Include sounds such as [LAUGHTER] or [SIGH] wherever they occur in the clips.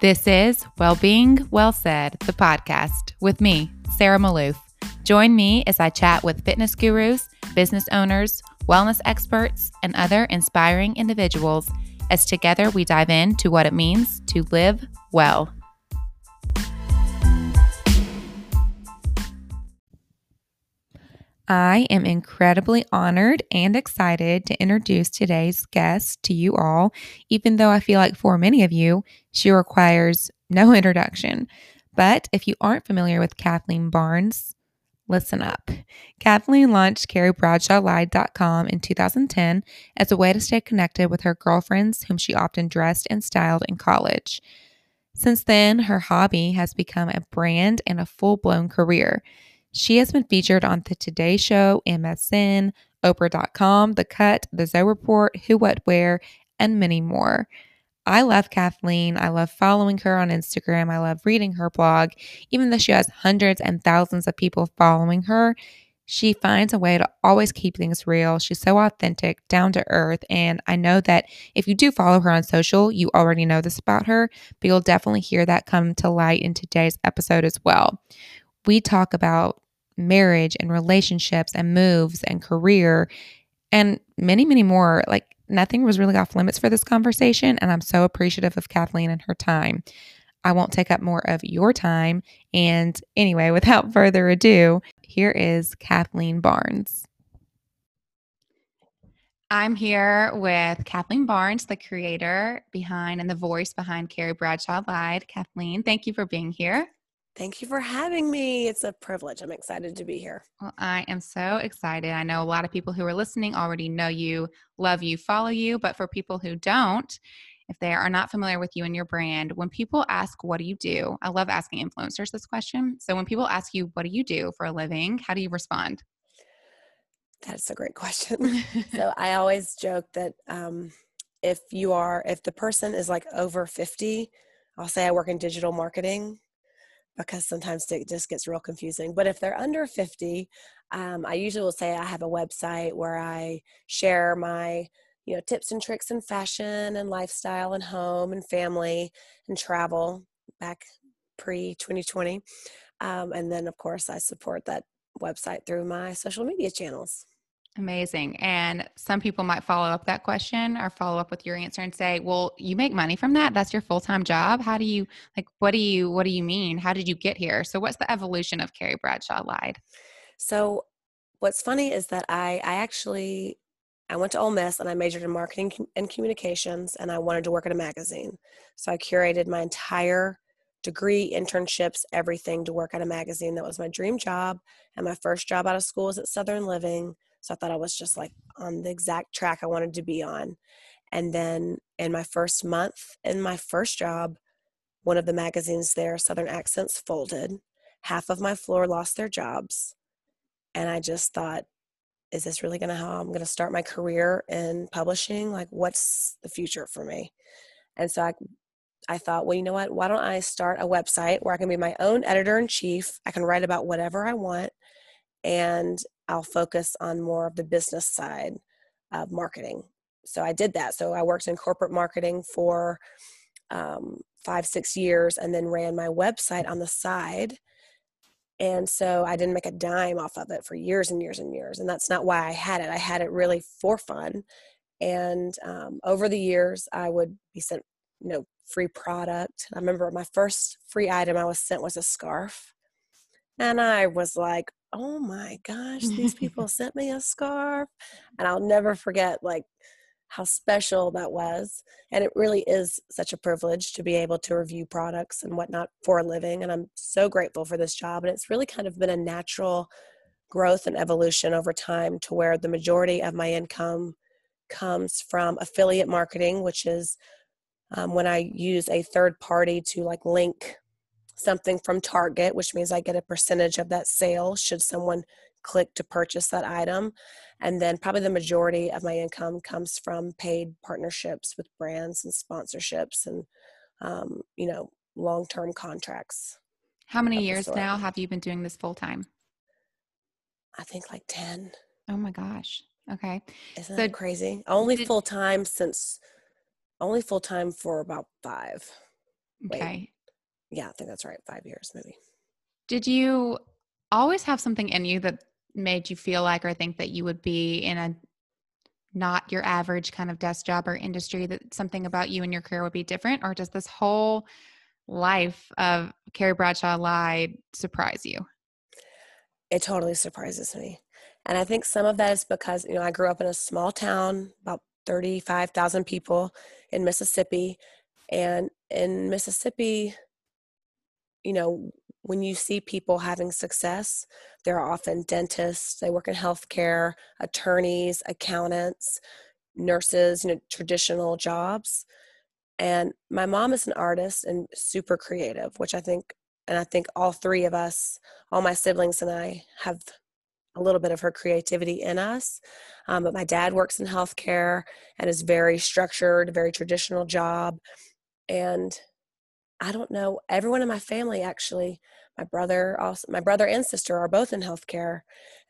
This is Wellbeing Well Said, the podcast with me, Sarah Maloof. Join me as I chat with fitness gurus, business owners, wellness experts, and other inspiring individuals as together we dive into what it means to live well. I am incredibly honored and excited to introduce today's guest to you all, even though I feel like for many of you, she requires no [LAUGHS] introduction. But if you aren't familiar with Kathleen Barnes, listen up. Kathleen launched CarrieBradshawLied.com in 2010 as a way to stay connected with her girlfriends, whom she often dressed and styled in college. Since then, her hobby has become a brand and a full blown career. She has been featured on The Today Show, MSN, Oprah.com, The Cut, The Zoe Report, Who What Wear, and many more. I love Kathleen. I love following her on Instagram. I love reading her blog. Even though she has hundreds and thousands of people following her, she finds a way to always keep things real. She's so authentic, down to earth. And I know that if you do follow her on social, you already know this about her, but you'll definitely hear that come to light in today's episode as well we talk about marriage and relationships and moves and career and many, many more. Like nothing was really off limits for this conversation. And I'm so appreciative of Kathleen and her time. I won't take up more of your time. And anyway, [LAUGHS] without further ado, here is Kathleen Barnes. I'm here with Kathleen Barnes, the creator behind and the voice behind Carrie Bradshaw Lied. Kathleen, thank you for being here. Thank you for having me. It's a privilege. I'm excited to be here. Well, I am so excited. I know a lot of people who are listening already know you, love you, follow you, but for people who don't, if they are not familiar with you and your brand, when people ask, What do you do? I love asking influencers this question. So when people ask you, What do you do for a living? How do you respond? That's a great question. [LAUGHS] [LAUGHS] so I always joke that um, if you are, if the person is like over 50, I'll say I work in digital marketing because sometimes it just gets real confusing. But if they're under 50, um, I usually will say I have a website where I share my you know tips and tricks in fashion and lifestyle and home and family and travel back pre 2020 um, and then of course i support that website through my social media channels Amazing. And some people might follow up that question or follow up with your answer and say, "Well, you make money from that? That's your full-time job? How do you like what do you what do you mean? How did you get here?" So what's the evolution of Carrie Bradshaw Lied? So what's funny is that I I actually I went to Ole Miss and I majored in marketing and communications and I wanted to work at a magazine. So I curated my entire degree, internships, everything to work at a magazine. That was my dream job. And my first job out of school was at Southern Living. So I thought I was just like on the exact track I wanted to be on. And then in my first month, in my first job, one of the magazines there, Southern Accents, folded. Half of my floor lost their jobs. And I just thought, is this really going to how I'm going to start my career in publishing? Like, what's the future for me? And so I, I thought, well, you know what? Why don't I start a website where I can be my own editor in chief? I can write about whatever I want. And I'll focus on more of the business side of marketing. So I did that. So I worked in corporate marketing for um, five, six years and then ran my website on the side. And so I didn't make a dime off of it for years and years and years. And that's not why I had it. I had it really for fun. And um, over the years, I would be sent, you know, free product. I remember my first free item I was sent was a scarf. And I was like, oh my gosh, these people [LAUGHS] sent me a scarf. And I'll never forget like how special that was. And it really is such a privilege to be able to review products and whatnot for a living. And I'm so grateful for this job. And it's really kind of been a natural growth and evolution over time to where the majority of my income comes from affiliate marketing, which is um, when I use a third party to like link something from Target, which means I get a percentage of that sale should someone click to purchase that item. And then probably the majority of my income comes from paid partnerships with brands and sponsorships and, um, you know, long term contracts. How many years now have you been doing this full time? I think like 10. Oh my gosh. Okay. Isn't so that crazy? Only full time since, only full time for about five. Wait. Yeah, I think that's right. Five years, maybe. Did you always have something in you that made you feel like or think that you would be in a not your average kind of desk job or industry that something about you and your career would be different or does this whole life of Carrie Bradshaw lied surprise you? It totally surprises me. And I think some of that is because, you know, I grew up in a small town, about 35,000 people in Mississippi. And in Mississippi, you know, when you see people having success, they're often dentists, they work in healthcare, attorneys, accountants, nurses, you know, traditional jobs. And my mom is an artist and super creative, which I think, and I think all three of us, all my siblings and I, have a little bit of her creativity in us. Um, but my dad works in healthcare and is very structured, very traditional job. And I don't know, everyone in my family actually, my brother also my brother and sister are both in healthcare.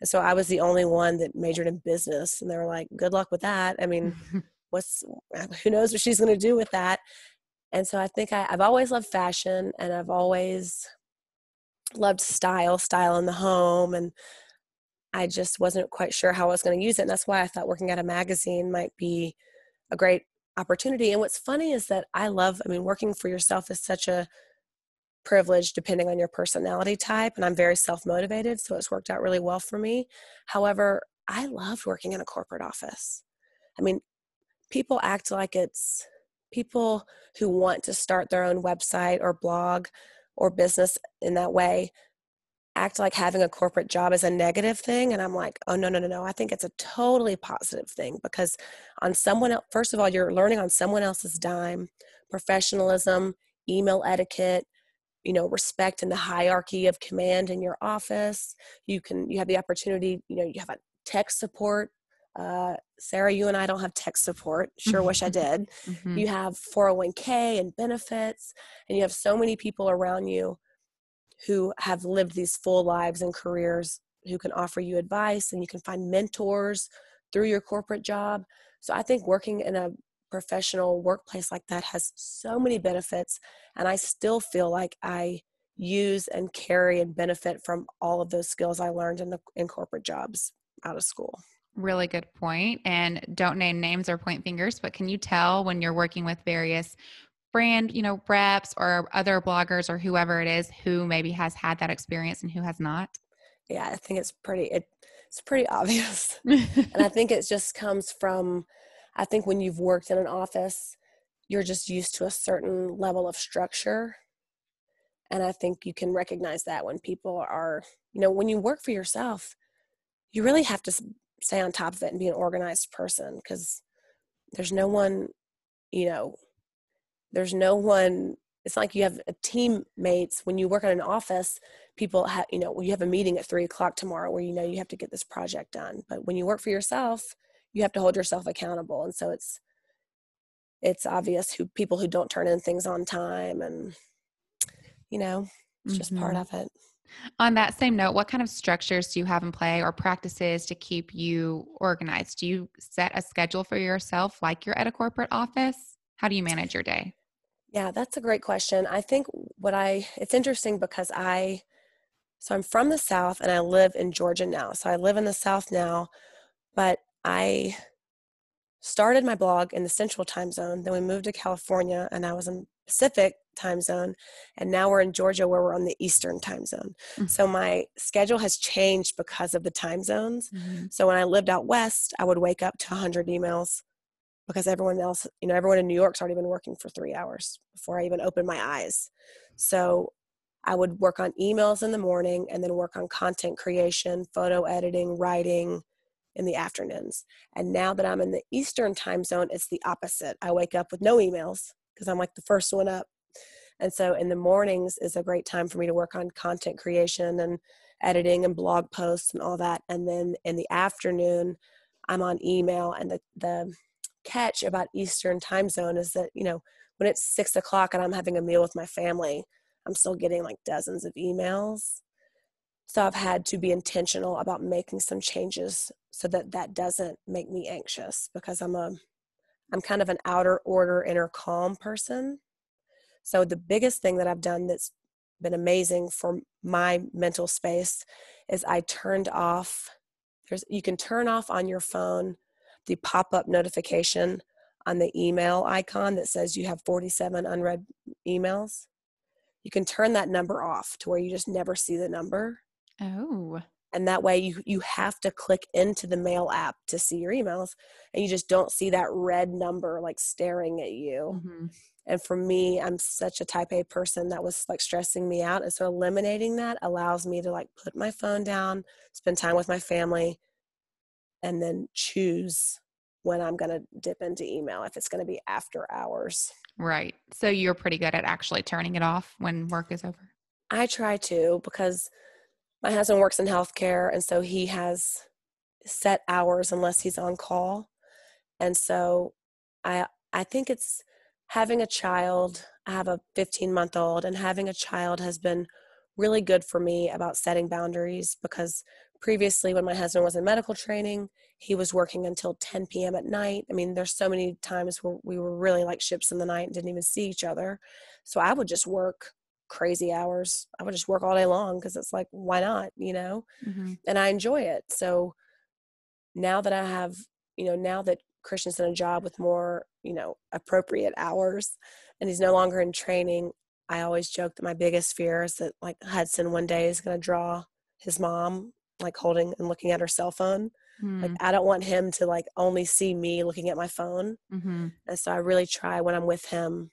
And so I was the only one that majored in business and they were like, good luck with that. I mean, [LAUGHS] what's [LAUGHS] who knows what she's gonna do with that. And so I think I, I've always loved fashion and I've always loved style, style in the home and I just wasn't quite sure how I was going to use it. And that's why I thought working at a magazine might be a great opportunity. And what's funny is that I love, I mean, working for yourself is such a privilege depending on your personality type. And I'm very self motivated. So it's worked out really well for me. However, I loved working in a corporate office. I mean, people act like it's people who want to start their own website or blog or business in that way act like having a corporate job is a negative thing and i'm like oh no no no no i think it's a totally positive thing because on someone else first of all you're learning on someone else's dime professionalism email etiquette you know respect in the hierarchy of command in your office you can you have the opportunity you know you have a tech support uh, sarah you and i don't have tech support sure wish i [LAUGHS] did Mhm. you have 401k and benefits and you have so many people around you who have lived these full lives and careers who can offer you advice and you can find mentors through your corporate job. So I think working in a professional workplace like that has so many benefits and I still feel like I use and carry and benefit from all of those skills I learned in the in corporate jobs out of school. Really good point. And don't name names or point fingers, but can you tell when you're working with various brand, you know, reps or other bloggers or whoever it is who maybe has had that experience and who has not? Yeah, I think it's pretty it, it's pretty [LAUGHS] obvious. and I [LAUGHS] think it just comes from I think when you've worked in an office, you're just used to a certain level of structure. And I think you can recognize that when people are, you know, when you work for yourself, you really have to stay on top of it and be an organized person because there's no one, you know, there's no one it's like you have a teammates when you work in an office people have you know you have a meeting at three o'clock tomorrow where you know you have to get this project done but when you work for yourself you have to hold yourself accountable and so it's it's obvious who people who don't turn in things on time and you know it's just part Mhm. of it On that same note, what kind of structures do you have in play or practices to keep you organized? Do you set a schedule for yourself like you're at a corporate office? How do you manage your day? Yeah that's a great question i think what i it's interesting because i so i'm from the south and i live in georgia now so i live in the south now but i started my blog in the central time zone then we moved to california and i was in pacific time zone and now we're in georgia where we're on the eastern time zone Mm. so my schedule has changed because of the time zones Mhm. so when i lived out west i would wake up to 100 emails because everyone else you know everyone in new york's already been working for three hours before i even opened my eyes. So i would work on emails in the morning and then work on content creation photo editing writing in the afternoons. And now that i'm in the eastern time zone it's the opposite. I wake up with no emails because i'm like the first one up. And so in the mornings is a great time for me to work on content creation and editing and blog posts and all that. And then in the afternoon i'm on email and the, the catch about eastern time zone is that you know when it's six o'clock and i'm having a meal with my family i'm still getting like dozens of emails. So i've had to be intentional about making some changes so that that doesn't make me anxious because i'm a i'm kind of an outer order inner calm person. So the biggest thing that I've done that's been amazing for my mental space is I turned off there's you can turn off on your phone the pop-up notification on the email icon that says you have 47 unread emails. You can turn that number off to where you just never see the number. Oh. And that way you you have to click into the mail app to see your emails and you just don't see that red number like staring at you. Mm-hmm. And for me, I'm such a type A person that was like stressing me out. And so eliminating that allows me to like put my phone down, spend time with my family, and then choose when I'm going to dip into email if it's going to be after hours. Right. So you're pretty good at actually turning it off when work is over. I try to because my husband works in healthcare and so he has set hours unless he's on call. And so I I think it's having a child, I have a 15 month old, and having a child has been really good for me about setting boundaries because previously when my husband was in medical training, he was working until 10 p.m. at night. I mean, there's so many times where we were really like ships in the night and didn't even see each other. So I would just work crazy hours. I would just work all day long because it's like, why not, you know? Mm-hmm. And I enjoy it. So now that I have, you know, now that Christian's in a job with more, you know, appropriate hours and he's no longer in training, I always joke that my biggest fear is that like Hudson one day is going to draw his mom like holding and looking at her cell phone. Mm. Like I don't want him to like only see me looking at my phone. Mm-hmm. And so I really try when I'm with him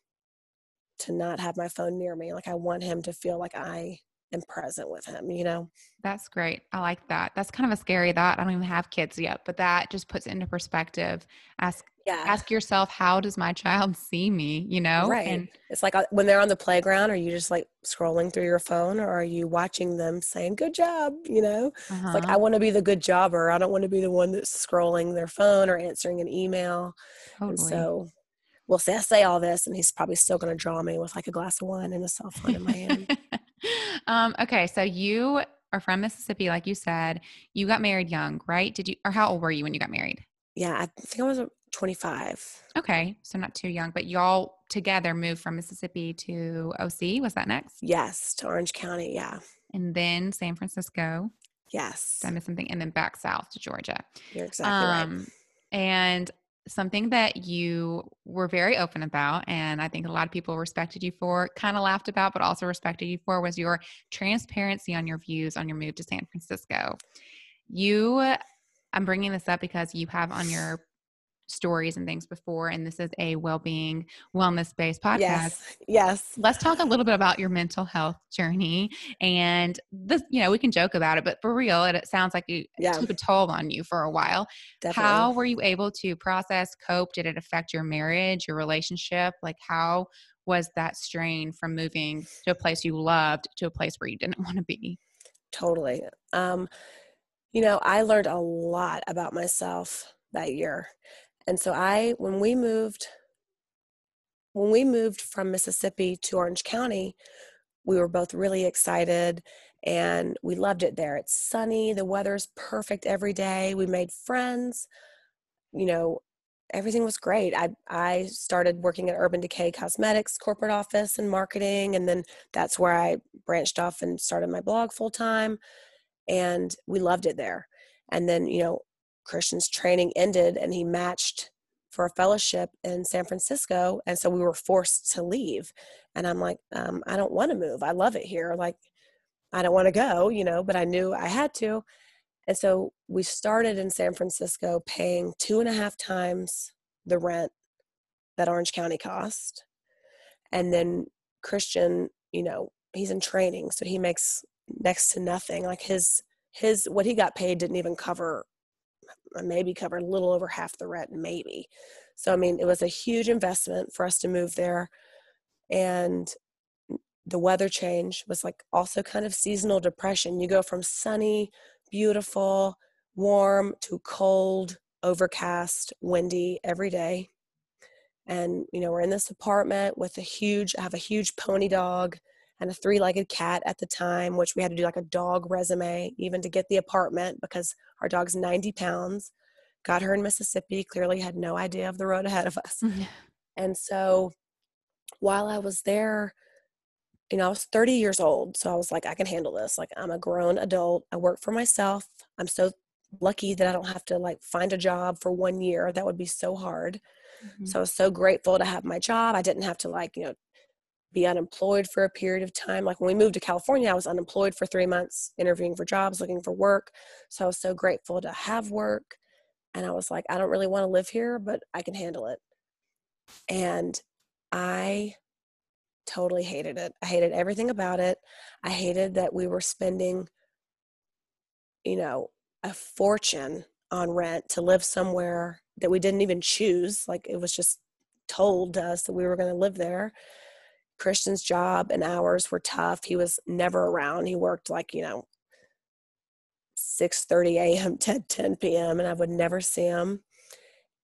to not have my phone near me. Like I want him to feel like I am present with him, you know? That's great. I like that. That's kind of a scary thought. I don't even have kids yet, but that just puts into perspective. Ask yeah. ask yourself, how does my child [LAUGHS] see me? You know? Right. And it's like uh, when they're on the playground, are you just like scrolling through your phone or are you watching them saying, good job? You know? Uh-huh. like, I want to be the good jobber. I don't want to be the one that's scrolling their phone or answering an email. Totally. And so we'll say, I say all this and he's probably still going to draw me with like a glass of wine and a cell phone in my hand. [LAUGHS] um, okay. So you are from Mississippi, like you said. You got married young, right? Did you, or how old were you when you got married? Yeah, I think I was 25. Okay, so not too young, but y'all together moved from Mississippi to OC. Was that next? Yes, to Orange County. Yeah. And then San Francisco. Yes. Did I miss something? And then back south to Georgia. You're exactly um, right. And something that you were very open about, and I think a lot of people respected you for, kind of laughed about, but also respected you for, was your transparency on your views on your move to San Francisco. You, I'm bringing this up because you have on your stories and things before and this is a well-being wellness based podcast. Yes yes. Let's talk a little bit about your mental health journey and this you know we can joke about it but for real it, it sounds like it, yeah. took a toll on you for a while. Definitely. how were you able to process cope? Did it affect your marriage your relationship? Like how was that strain from moving to a place you loved to a place where you didn't [LAUGHS] want to be? Totally. Um you know i learned a lot about myself that year and so I, when we moved, when we moved from Mississippi to Orange County, we were both really excited and we loved it there. It's sunny, the weather's perfect every day. We made friends. You know, everything was great. I I started working at Urban Decay Cosmetics corporate office and marketing and then that's where I branched off and started my blog full time and we loved it there. And then, you know, Christian's training ended and he matched for a fellowship in San Francisco. And so we were forced to leave. And I'm like, um, I don't want to move. I love it here. Like, I don't want to go, you know, but I knew I had to. And so we started in San Francisco paying two and a half times the rent that Orange County cost. And then Christian, you know, he's in training, so he makes next to nothing. Like his his what he got paid didn't even cover maybe covered a little over half the rent, maybe. So, I mean, it was a huge investment for us to move there. And the weather change was like also kind of seasonal depression. You go from sunny, beautiful, warm to cold, overcast, windy every day. And, you know, we're in this apartment with a huge, I have a huge pony dog and a three legged cat at the time, which we had to do like a dog resume even to get the apartment because our dog's 90 pounds. Got her in Mississippi, clearly had no idea of the road ahead of us. Mm-hmm. And so while I was there, you know, I was 30 years old. So I was like, I can handle this. Like, I'm a grown adult. I work for myself. I'm so lucky that I don't have to like find a job for one year. That would be so hard. Mm-hmm. So I was so grateful to have my job. I didn't have to like, you know, be unemployed for a period of time. Like when we moved to California, I was unemployed for three months, interviewing for jobs, looking for work. So I was so grateful to have work. And I was like, I don't really want to live here, but I can handle it. And I totally hated it. I hated everything about it. I hated that we were spending, you know, a fortune on rent to live somewhere that we didn't even choose. Like it was just told to us that we were going to live there. Christian's job and hours were tough. He was never around. He worked like, you know, 6:30 a.m. to [LAUGHS] 10 p.m. and I would never see him.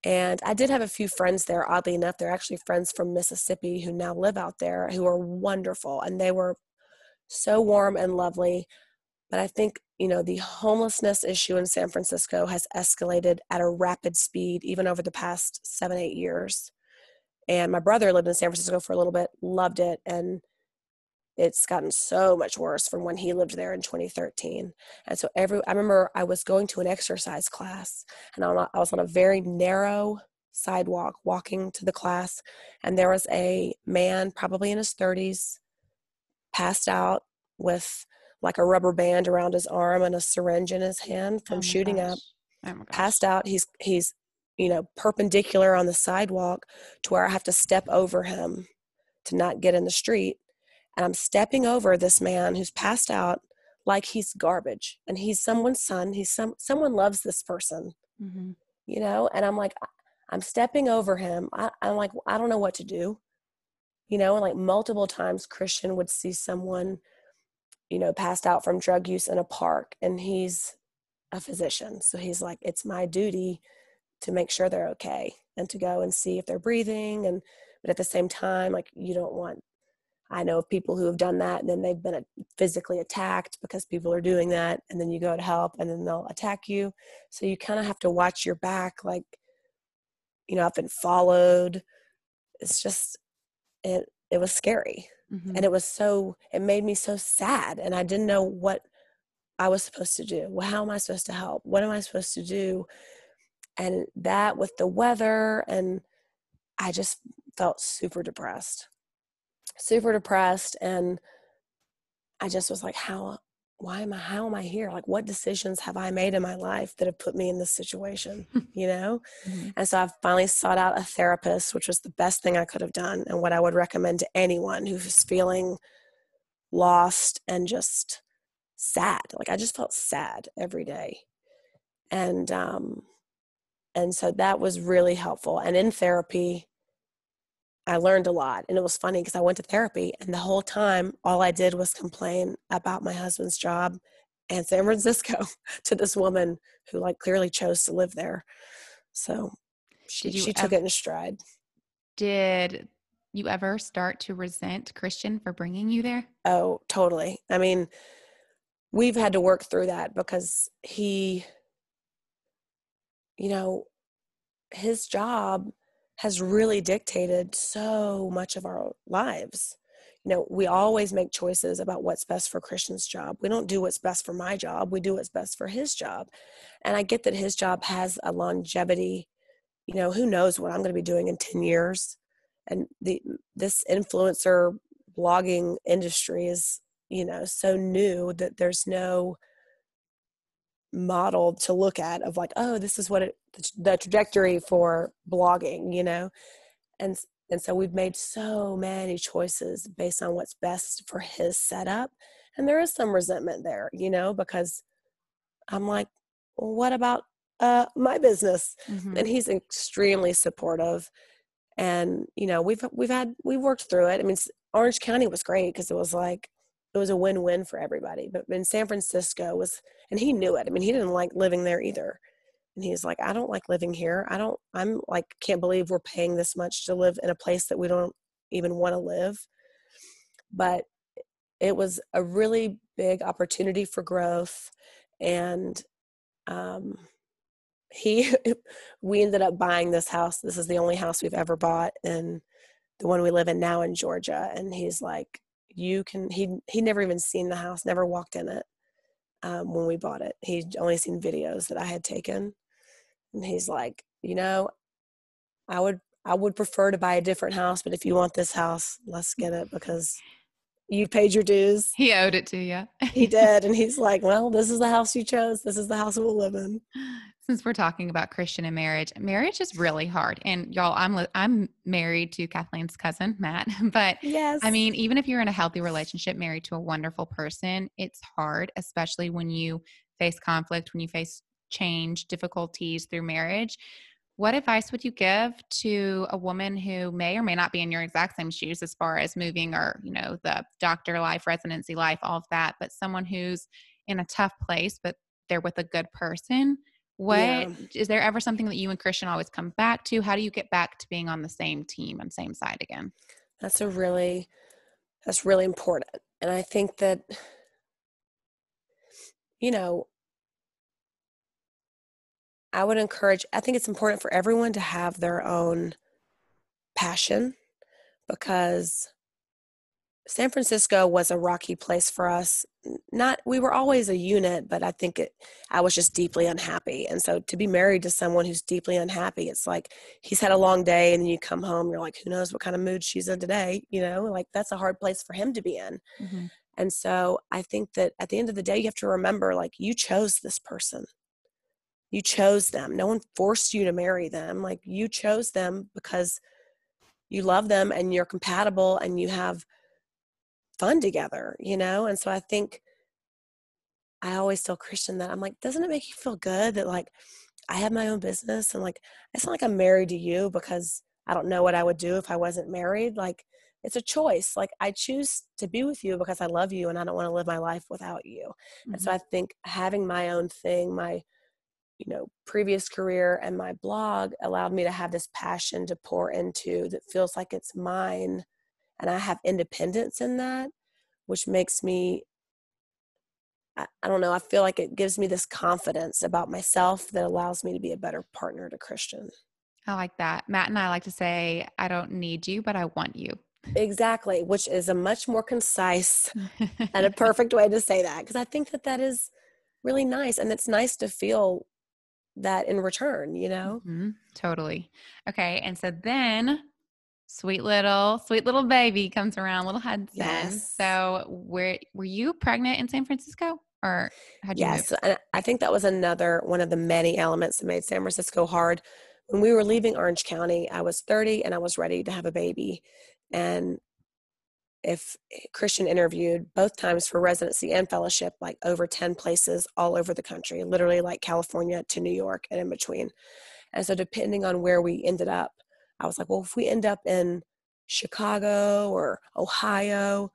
And I did have a few friends there, oddly enough. They're actually friends from Mississippi who now live out there who are wonderful. And they were so warm and lovely. But I think, you know, the homelessness issue in San Francisco has escalated at a rapid speed, even over the past seven, eight years. And my brother lived in San Francisco for a little bit, loved it. And it's gotten so much worse from when he lived there in 2013 and so every i remember i was going to an exercise class and i was on a very narrow sidewalk walking to the class and there was a man probably in his 30s passed out with like a rubber band around his arm and a syringe in his hand from oh shooting gosh. up oh passed out he's he's you know perpendicular on the sidewalk to where i have to step over him to not get in the street and I'm stepping over this man who's passed out like he's garbage and he's someone's son. He's some someone loves this person, mm-hmm. you know. And I'm like, I'm stepping over him. I, I'm like, I don't know what to do, you know. And like multiple times, Christian would see someone, you know, passed out from drug use in a park, and he's a physician, so he's like, it's my duty to make sure they're okay and to go and see if they're breathing and but at the same time like you don't want I know of people who have done that and then they've been physically attacked because people are doing that and then you go to help and then they'll attack you. So you kind of have to watch your back like you know, I've been followed. It's just it it was scary. Mm-hmm. And it was so it made me so sad and I didn't know what I was supposed to do. Well, how am I supposed to help? What am I supposed to do? And that with the weather and I just felt super depressed super depressed and I just was like, how why am I how am I here? Like what decisions have I made in my life that have put me in this situation? [LAUGHS] you know? Mm-hmm. And so I finally sought out a therapist, which was the best thing I could have done and what I would recommend to anyone who's feeling lost and just sad. Like I just felt sad every day. And um and so that was really helpful. And in therapy, I learned a lot. And it was funny because I went to therapy, and the whole time, all I did was complain about my husband's job and San [LAUGHS] Francisco to this woman who, like, clearly chose to live there. So she, she took ever, it in stride. Did you ever start to resent Christian for bringing you there? Oh, totally. I mean, we've had to work through that because he, you know, his job has really dictated so much of our lives. You know, we always make choices about what's best for Christian's job. We don't do what's best for my job, we do what's best for his job. And I get that his job has a longevity. You know, who knows what I'm going to be doing in 10 years. And the this influencer blogging industry is, you know, so new that there's no model to look at of like oh this is what it the trajectory for blogging you know? And and so we've made so many choices based on what's best for his setup and there is some resentment there you know because i'm like well, what about uh my business? Mm-hmm. and he's extremely supportive and you know we've we've had we've worked through it. I mean orange county was great because it was like it was a win-win for everybody but in san francisco was and he knew it i mean he didn't like living there either. And he's like i don't like living here. I don't i'm like can't believe we're paying this much to live in a place that we don't even want to live. But it was a really big opportunity for growth and um he [LAUGHS] we ended up buying this house. This is the only house we've ever bought And the one we live in now in Georgia. And he's like, you can, he, he never even seen the house, never walked in it um, when we bought it. He'd only seen videos that I had taken. And he's like, you know, I would, I would prefer to buy a different house, but if you want this house, let's get it because you paid your dues. He owed it to you. he did. And he's [LAUGHS] like, well, this is the house you chose. This is the house we'll live in. Since we're talking about Christian and marriage, marriage is really hard. And y'all, I'm I'm married to Kathleen's cousin, Matt. [LAUGHS] But yes. I mean, even if you're in a healthy relationship, married to a wonderful person, it's hard, especially when you face conflict, when you face change, difficulties through marriage. What advice would you give to a woman who may or may not be in your exact same shoes as far as moving or, you know, the doctor life, residency life, all of that, but someone who's in a tough place, but they're with a good person? What yeah. is there ever something that you and Christian always come back to? How do you get back to being on the same team and same side again? That's a really that's really important. And I think that you know, I would encourage, I think it's important for everyone to have their own passion because San Francisco was a rocky place for us. Not we were always a unit, but I think it I was just deeply unhappy. And so to be married to someone who's deeply unhappy, it's like he's had a long day and then you come home, you're like, who knows what kind of mood she's in today, you know? Like that's a hard place for him to be in. Mm-hmm. And so I think that at the end of the day you have to remember like you chose this person you chose them no one forced you to marry them like you chose them because you love them and you're compatible and you have fun together you know and so i think i always tell christian that i'm like doesn't it make you feel good that like i have my own business and like it's not like i'm married to you because i don't know what i would do if i wasn't married like it's a choice like i choose to be with you because i love you and i don't want to live my life without you mm-hmm. and so mm-hmm. i think having my own thing my you know previous career and my blog allowed me to have this passion to pour into that feels like it's mine and i have independence in that which makes me I, I don't know i feel like it gives me this confidence about myself that allows me to be a better partner to christian. I like that. Matt and i like to say i don't need you but i want you. Exactly which is a much more concise and a [LAUGHS] perfect way to say that because i think that that is really nice and it's nice to feel that in return, you know? Mm-hmm. Totally. Okay. And so then sweet little, sweet little baby comes around, little Hudson. Yes. So were, were you pregnant in San Francisco or had you Yes. And I think that was another one of the many elements that made San Francisco hard. When we were leaving Orange County, I was 30 and I was ready to have a baby. And if eh, Christian interviewed both times for residency and fellowship, like over 10 places all over the country, literally like California to New York and in between. And so, depending on where we ended up, I was like, well, if we end up in Chicago or Ohio,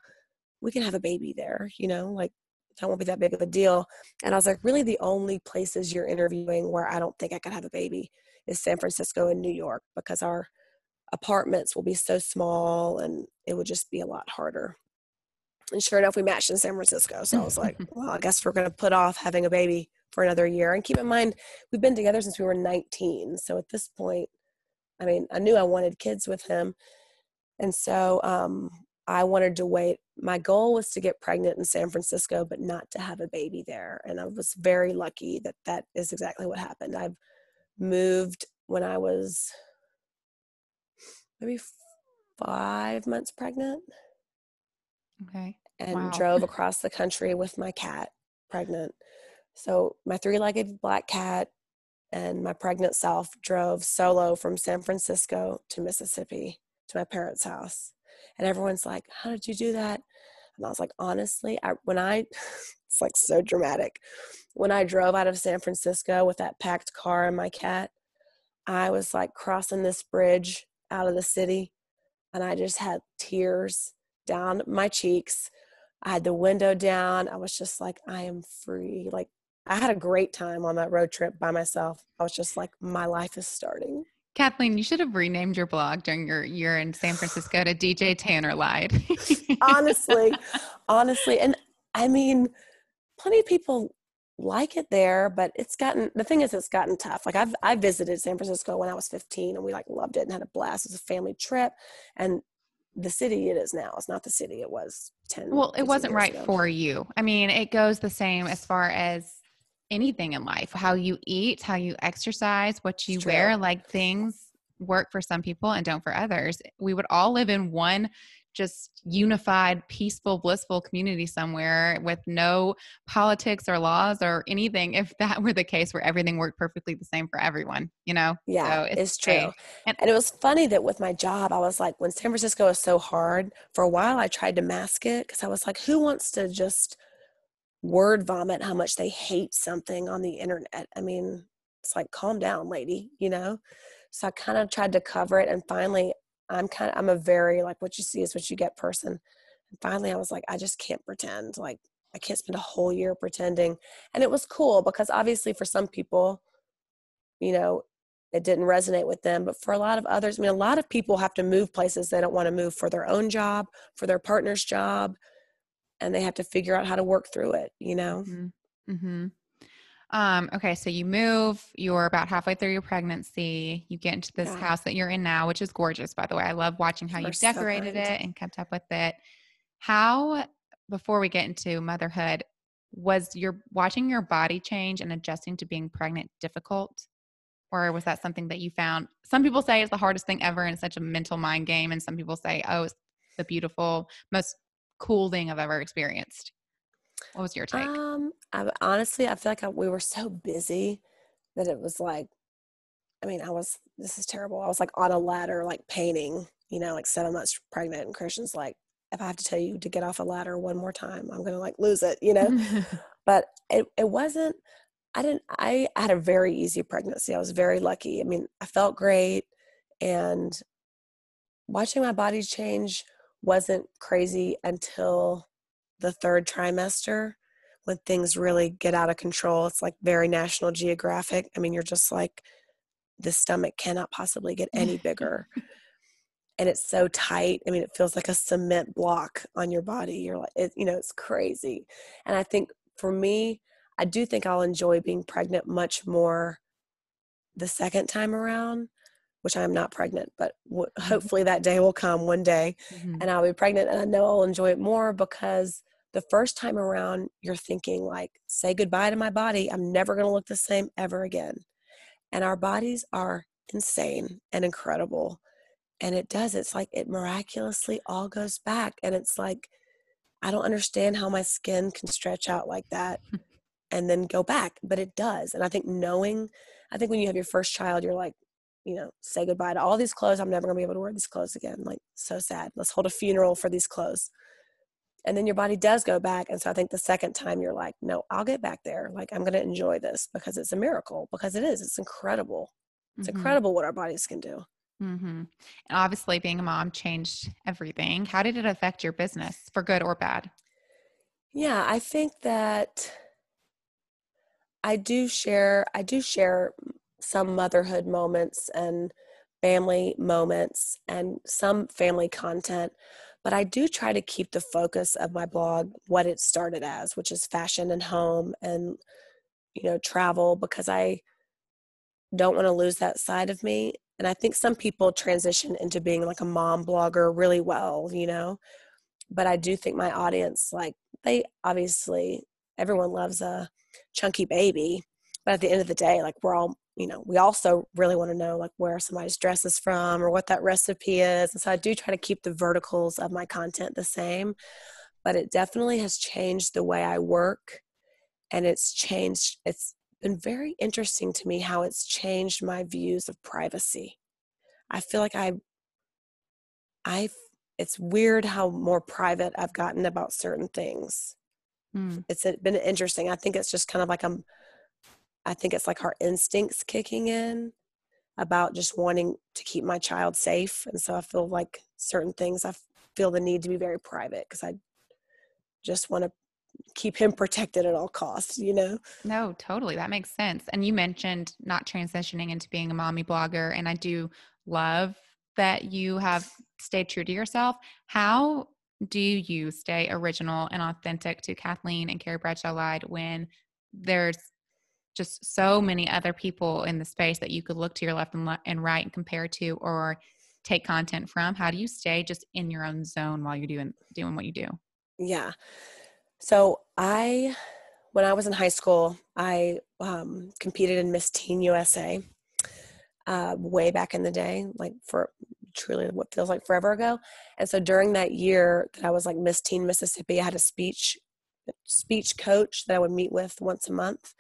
we can have a baby there, you know, like that won't be that big of a deal. And I was like, really, the only places you're interviewing where I don't think I could have a baby is San Francisco and New York because our apartments will be so small and it would just be a lot harder. And sure enough, we matched in San Francisco. So I was like, [LAUGHS] well, I guess we're going to put off having a baby for another year. And keep in mind, we've been together since we were 19. So at this point, I mean, I knew I wanted kids with him. And so um, I wanted to wait. My goal was to get pregnant in San Francisco, but not to have a baby there. And I was very lucky that that is exactly what happened. I've moved when I was maybe five months pregnant. Okay. And wow. drove [LAUGHS] across the country with my cat pregnant. So my three legged black cat and my pregnant self drove solo from San Francisco to Mississippi to my parents' house. And everyone's like, How did you do that? And I was like, honestly, I when I [LAUGHS] it's like so dramatic. When I drove out of San Francisco with that packed car and my cat, I was like crossing this bridge out of the city and I just had tears down my cheeks. I had the window down. I was just like, I am free. Like, I had a great time on that road trip by myself. I was just like, my life is starting. Kathleen, you should have renamed your blog during your year in San Francisco to DJ Tanner Lied. [LAUGHS] honestly, honestly. And I mean, plenty of people like it there, but it's gotten the thing is it's gotten tough. Like I've I visited San Francisco when I was 15 and we like loved it and had a blast. It was a family trip. And the city it is now. It's not the city it was 10. Well, it wasn't right ago. for you. I mean, it goes the same as far as anything in life how you eat, how you exercise, what you wear. Like things work for some people and don't for others. We would all live in one just unified, peaceful, blissful community somewhere with no politics or laws or anything if [LAUGHS] that were the case where everything worked perfectly the same for everyone, you know? Yeah, So it's, true. okay. And, And- it was funny that with my job, I was like, when San Francisco is so hard, for a while I tried to mask it because I was like, who wants to just word vomit how much they hate something on the internet? I mean, it's like, calm down, lady, you know? So I kind of tried to cover it. And finally, I'm kind of, I'm a very like, what you see is what you get person. And finally, I was like, I just can't pretend. Like, I can't spend a whole year pretending. And it was cool because obviously for some people, you know, it didn't resonate with them. But for a lot of others, I mean, a lot of people have to move places they don't want to move for their own job, for their partner's job, and they have to figure out how to work through it, you know? Mm-hmm. Um, okay, so you move, you're about halfway through your pregnancy, you get into this Yeah. house that you're in now, which is gorgeous, by the way. I love watching how We're so decorated kind. it and kept up with it. How, before we get into motherhood, was your watching your body change and adjusting to being pregnant difficult? Or was that something that you found? Some people say it's the hardest thing ever and such a mental mind game. And some people say, oh, it's the beautiful, most cool thing I've ever experienced. What was your take? Um, I honestly, I feel like I, we were so busy that it was like, I mean, I was, this is terrible. I was like on a ladder, like painting, you know, like seven months pregnant. And Christian's like, if I have to tell you to get off a ladder one more time, I'm going to like lose it, you know? [LAUGHS] but it, it wasn't i didn't I, I had a very easy pregnancy i was very lucky i mean i felt great and watching my body change wasn't crazy until the third trimester when things really get out of control. It's like very national geographic. I mean you're just like the stomach cannot possibly get any [LAUGHS] bigger. And it's so tight. I mean it feels like a cement block on your body. You're like it, you know it's crazy. And i think for me i do think i'll enjoy being pregnant much more the second time around which i'm not pregnant but w- Mhm. hopefully that day will come one day Mhm. and i'll be pregnant and i know i'll enjoy it more because the first time around you're thinking like say goodbye to my body i'm never going to look the same ever again and our bodies are insane and incredible and it does it's like it miraculously all goes back and it's like i don't understand how my skin can stretch out like that [LAUGHS] and then go back but it does and i think knowing i think when you have your first child you're like you know say goodbye to all these clothes. I'm never going to be able to wear these clothes again. Like so sad. Let's hold a funeral for these clothes. And then your body does go back. And so i think the second time you're like no i'll get back there. Like i'm going to enjoy this because it's a miracle because it is. It's incredible. It's Mhm. incredible what our bodies can do. Mm-hmm. And obviously, being a mom changed everything. How did it affect your business for good or bad? Yeah, I think that I do share I do share some motherhood moments and family moments and some family content, but I do try to keep the focus of my blog what it started as, which is fashion and home and you know, travel because I don't want to lose that side of me. And I think some people transition into being like a mom blogger really well, you know. But I do think my audience, like, they obviously, everyone loves a chunky baby. But at the end of the day, like, we're all, you know, we also really want to know, like, where somebody's dress is from or what that recipe is. And so I do try to keep the verticals of my content the same. But it definitely has changed the way I work. And it's changed, it's been very interesting to me how it's changed my views of privacy. I feel like I I it's weird how more private I've gotten about certain things. Mm. It's been interesting. I think it's just kind of like I'm I think it's like our instincts kicking in about just wanting to keep my child safe and so I feel like certain things I feel the need to be very private because I just want to keep him protected at all costs, you know. No, totally. That makes sense. And you mentioned not transitioning into being a mommy blogger. And I do love that you have stayed true to yourself. How do you stay original and authentic to Kathleen and Carrie Bradshaw Lied when there's just so many other people in the space that you could look to your left and, le- and right and compare to or take content from? How do you stay just in your own zone while you're doing doing what you do? Yeah. So I, when I was in high school, I um, competed in Miss Teen USA uh, way back in the day, like for truly what feels like forever ago. And so during that year that I was like Miss Teen Mississippi, I had a speech speech coach that I would meet with once a month.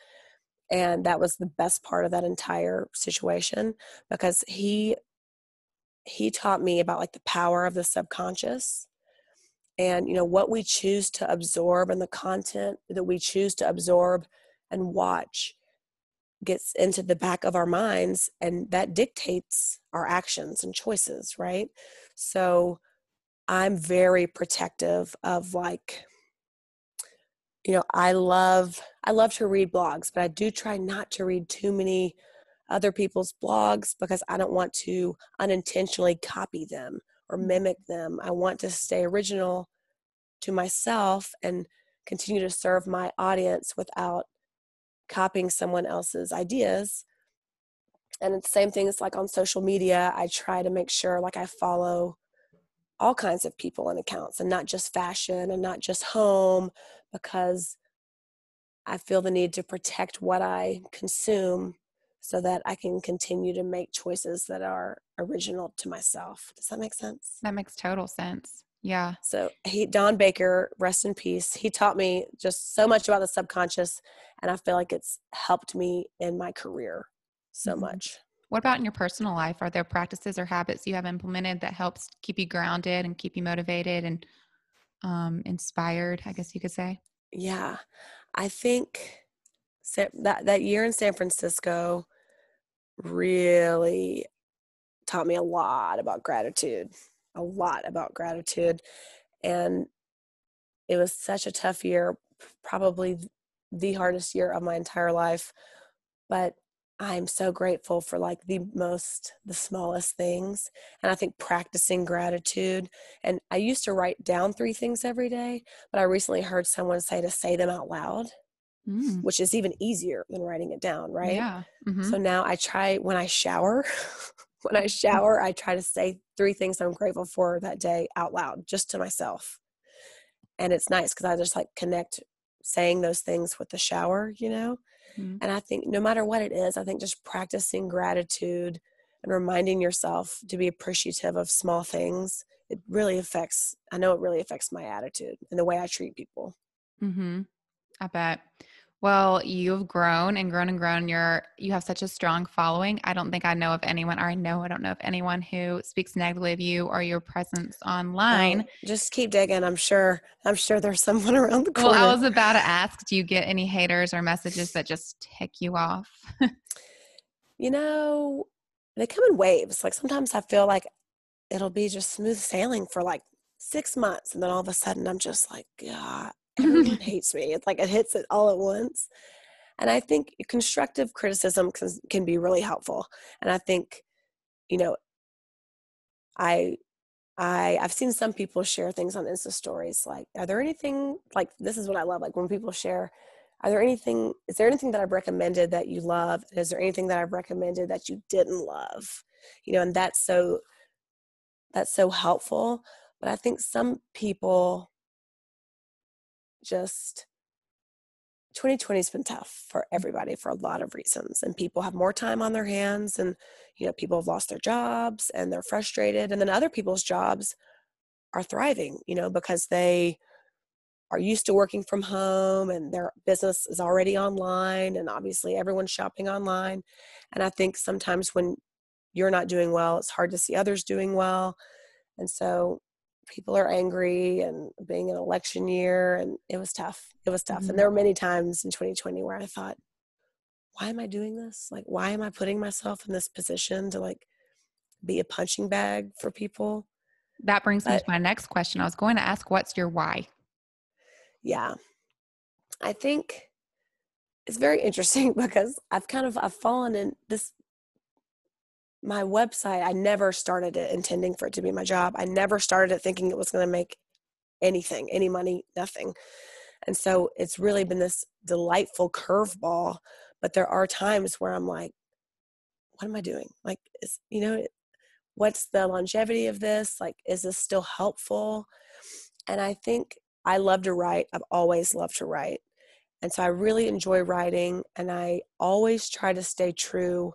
And that was the best part of that entire situation because he he taught me about like the power of the subconscious and you know what we choose to absorb and the content that we choose to absorb and watch gets into the back of our minds and that dictates our actions and choices right? So i'm very protective of like you know i love i love to read blogs but i do try not to read too many other people's blogs because i don't want to unintentionally copy them or mm. mimic them i want to stay original to myself and continue to serve my audience without copying someone else's ideas and it's the same thing as like on social media i try to make sure like i follow all kinds of people and accounts and not just fashion and not just home because i feel the need to protect what i consume so that i can continue to make choices that are original to myself does that make sense that makes total sense yeah. So he Don Baker, rest in peace. He taught me just so much about the subconscious and I feel like it's helped me in my career so mm-hmm. much. What about in your personal life? Are there practices or habits you have implemented that helps keep you grounded and keep you motivated and um, inspired, I guess you could say? Yeah. I think that that year in San Francisco really taught me a lot about gratitude a lot about gratitude. And it was such a tough year, probably the hardest year of my entire life. But I'm so grateful for like the most, the smallest things. And I think practicing gratitude. And I used to write down three things every day, but I recently heard someone say to say them out loud. Mm. Which is even easier than writing it down, right? Yeah. Mm-hmm. So now I try when I shower, [LAUGHS] when I shower, I try to say three things I'm grateful for that day out loud, just to myself. And it's nice because I just like connect saying those things with the shower, you know? Mm-hmm. And I think no matter what it is, I think just practicing gratitude and reminding yourself to be appreciative of small things, it really affects, I know it really affects my attitude and the way I treat people. Mm-hmm. I bet. Well, you've grown and grown and grown. You're you have such a strong following. I don't think I know of anyone, or I know I don't know of anyone who speaks negatively of you or your presence online. Just keep digging. I'm sure. I'm sure there's [LAUGHS] someone around the corner. Well, I was about to ask. Do you get any haters or messages that just tick you off? [LAUGHS] you know, they come in waves. Like sometimes I feel like it'll be just smooth sailing for like six months, and then all of a sudden I'm just like, God, everyone [LAUGHS] hates me. It's like it hits it all at once. And I think constructive criticism can, can be really helpful. And I think, you know, I I I've seen some people share things on Insta stories like, are there anything like this is what I love, like when people share, are there anything is there anything that I've recommended that you love? Is there anything that I've recommended that you didn't love? You know, and that's so that's so helpful. But I think some people just 2020 has been tough for everybody for a lot of reasons and people have more time on their hands and you know people have lost their jobs and they're frustrated and then other people's jobs are thriving you know because they are used to working from home and their business is already online and obviously everyone's shopping online and i think sometimes when you're not doing well it's hard to see others doing well and so people are angry and being an election year and it was tough it was tough. Mm-hmm. and there were many times in 2020 where i thought why am i doing this? Like why am i putting myself in this position to like be a punching bag for people? That brings but, me to my next question. I was going to ask what's your why? Yeah. I think it's very interesting [LAUGHS] because i've kind of i've fallen in this my website, I never started it intending for it to be my job. I never started it thinking it was going to make anything, any money, nothing. And so it's really been this delightful curveball. But there are times where I'm like, what am I doing? Like, is, you know, what's the longevity of this? Like, is this still helpful? And I think I love to write. I've always loved to write. And so I really enjoy writing, and I always try to stay true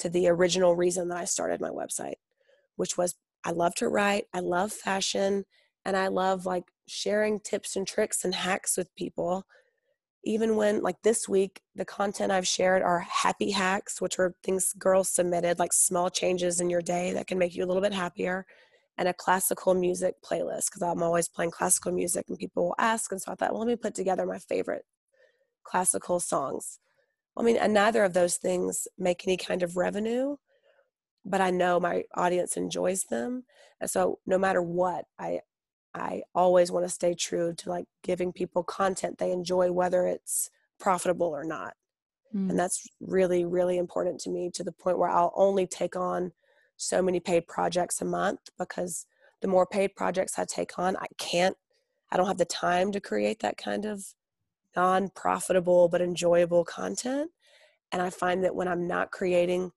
to the original reason that I started my website, which was I love to write, I love fashion, and I love like sharing tips and tricks and hacks with people. Even when, like this week, the content I've shared are happy hacks, which are things girls submitted, like small changes in your day that can make you a little bit happier, and a classical music playlist because I'm always playing classical music and people will ask. And so I thought, well, let me put together my favorite classical songs. I mean, and neither of those things make any kind of revenue, but I know my audience enjoys them. And so no matter what, I I always want to stay true to like giving people content they enjoy, whether it's profitable or not. Mm. And that's really, really important to me to the point where I'll only take on so many paid projects a month because the more paid projects I take on, I can't, I don't have the time to create that kind of non profitable but enjoyable content. And I find that when I'm not creating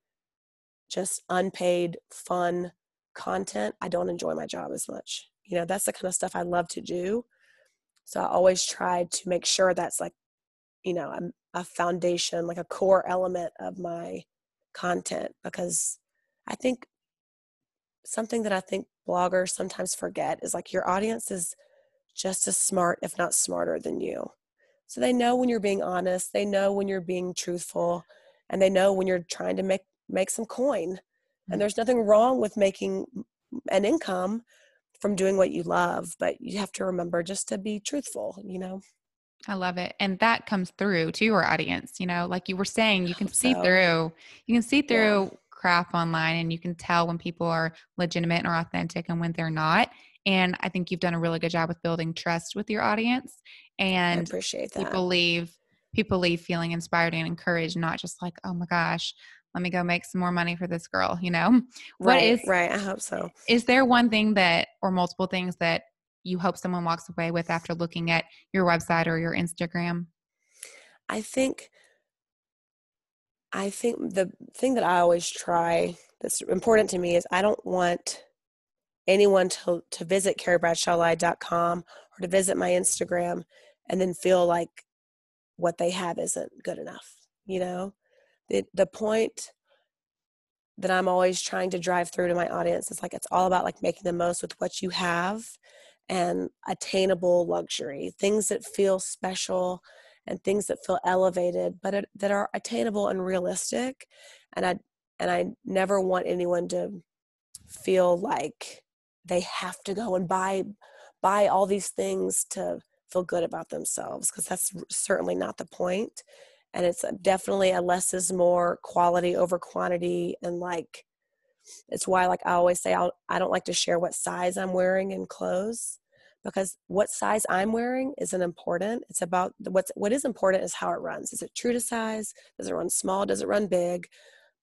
just unpaid, fun content, I don't enjoy my job as much. You know, that's the kind of stuff I love to do. So I always try to make sure that's like, you know, a, a foundation, like a core element of my content because I think something that I think bloggers sometimes forget is like your audience is just as smart, if not smarter than you. So they know when you're being honest, they know when you're being truthful, and they know when you're trying to make make some coin. And mm. there's nothing wrong with making an income from doing what you love, but you have to remember just to be truthful, you know. I love it. And that comes through to your audience, you know, like you were saying, you can see so. through, you can see through yeah. crap online and you can tell when people are legitimate or authentic and when they're not. And I think you've done a really good job with building trust with your audience. And I appreciate that. People leave people leave feeling inspired and encouraged, not just like, oh my gosh, let me go make some more money for this girl, you know? [LAUGHS] What right, is right? I hope so. Is there one thing that or multiple things that you hope someone walks away with after looking at your website or your Instagram? I think I think the thing that I always try that's important to me is I don't want anyone to, to visit carriebradshawlied.com or to visit my Instagram and then feel like what they have isn't good enough. You know, the, the point that I'm always trying to drive through to my audience is like it's all about like making the most with what you have and attainable luxury, things that feel special and things that feel elevated, but it, that are attainable and realistic. And I and I never want anyone to feel like they have to go and buy buy all these things to feel good about themselves because that's certainly not the point. And it's uh, definitely a less is more quality over quantity. And like it's why like i always say I'll, i don't like to share what size i'm wearing in clothes because what size i'm wearing isn't important. It's about what's what is important is how it runs. Is it true to size? Does it run small? Does it run big?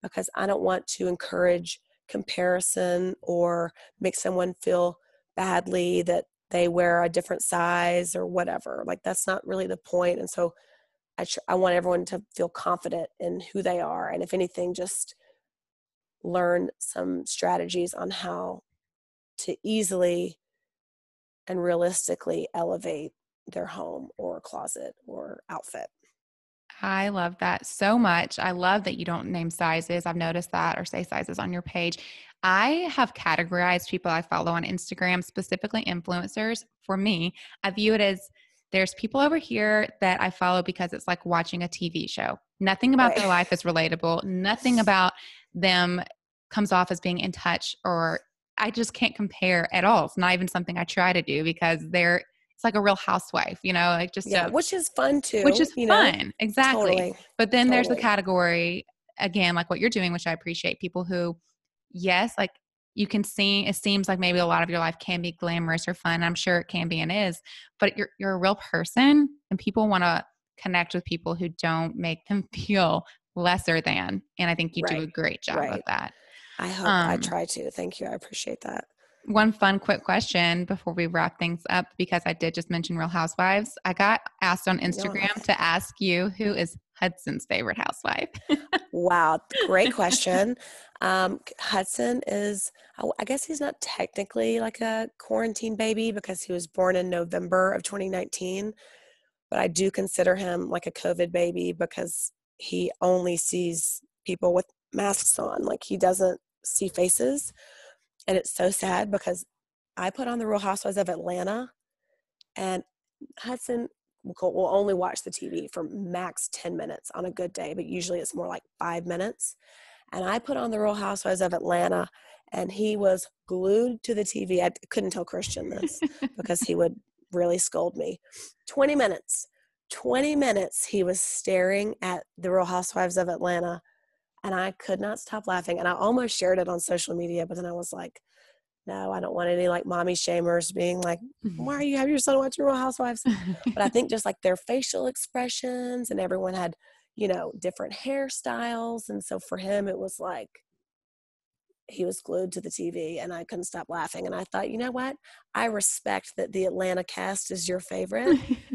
Because i don't want to encourage comparison or make someone feel badly that they wear a different size or whatever. Like that's not really the point. And so I, tr- I want everyone to feel confident in who they are. And if anything, just learn some strategies on how to easily and realistically elevate their home or closet or outfit. I love that so much. I love that you don't name sizes. I've noticed that or say sizes on your page. I have categorized people I follow on Instagram, specifically influencers. For me, I view it as there's people over here that I follow because it's like watching a TV show. Nothing about right. their life is relatable. Nothing about them comes off as being in touch or I just can't compare at all. It's not even something I try to do because they're it's like a real housewife, you know, like just yeah, a, which is fun too. Which is fun, know? exactly. Totally. But then totally. there's the category again, like what you're doing, which I appreciate. People who, yes, like you can see it seems like maybe a lot of your life can be glamorous or fun. I'm sure it can be and is, but you're you're a real person, and people want to connect with people who don't make them [LAUGHS] feel lesser than. And I think you right. do a great job right. with that. I hope um, I try to. Thank you. I appreciate that. One fun quick question before we wrap things up because I did just mention Real Housewives. I got asked on Instagram to ask you who is Hudson's favorite housewife. [LAUGHS] wow, great question. Um, Hudson is, I guess he's not technically like a quarantine baby because he was born in November of 2019, but I do consider him like a COVID baby because he only sees people with masks on. Like he doesn't see faces. And it's so sad because I put on the Real Housewives of Atlanta and Hudson will only watch the TV for max 10 minutes on a good day, but usually it's more like five minutes. And I put on the Real Housewives of Atlanta and he was glued to the TV. I couldn't tell Christian this [LAUGHS] because he would really scold me. 20 minutes. 20 minutes he was staring at the Real Housewives of Atlanta and I could not stop laughing. And I almost shared it on social media, but then I was like, no, I don't want any like mommy shamers being like, why are you having your son watch Real Housewives? [LAUGHS] but I think just like their facial expressions and everyone had, you know, different hairstyles. And so for him, it was like, he was glued to the TV and I couldn't stop laughing. And I thought, you know what? I respect that the Atlanta cast is your favorite. [LAUGHS]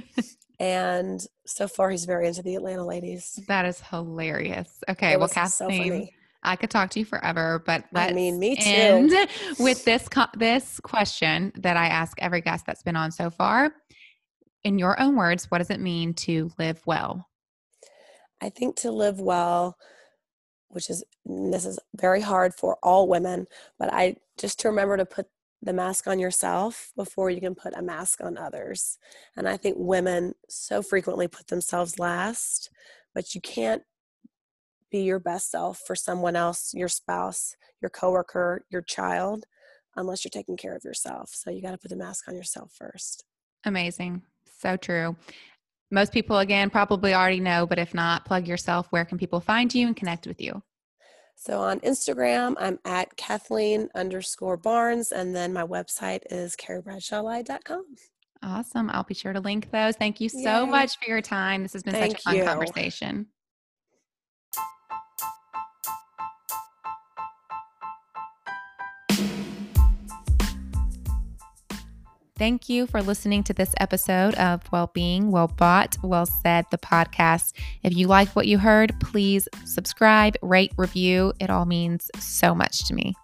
and so far he's very into the Atlanta ladies. That is hilarious. Okay, well, Kathleen, so I could talk to you forever, but let's I mean, me too. end [LAUGHS] with this co- this question that I ask every guest that's been on so far. In your own words, what does it mean to live well? I think to live well, which is this is very hard for all women, but I just to remember to put the mask on yourself before you can put a mask on others. And I think women so frequently put themselves last, but you can't be your best self for someone else, your spouse, your coworker, your child, unless you're taking care of yourself. So you got to put the mask on yourself first. Amazing. So true. Most people, again, probably already know, but if not, plug yourself. Where can people find you and connect with you? So on Instagram, I'm at Kathleen underscore Barnes, and then my website is carriebradshawlied.com. Awesome. I'll be sure to link those. Thank you so Yay. much for your time. This has been Thank such a fun you. conversation. Thank you for listening to this episode of Well-Being, Well Bought, Well Said, the podcast. If you like what you heard, please subscribe, rate, review. It all means so much to me.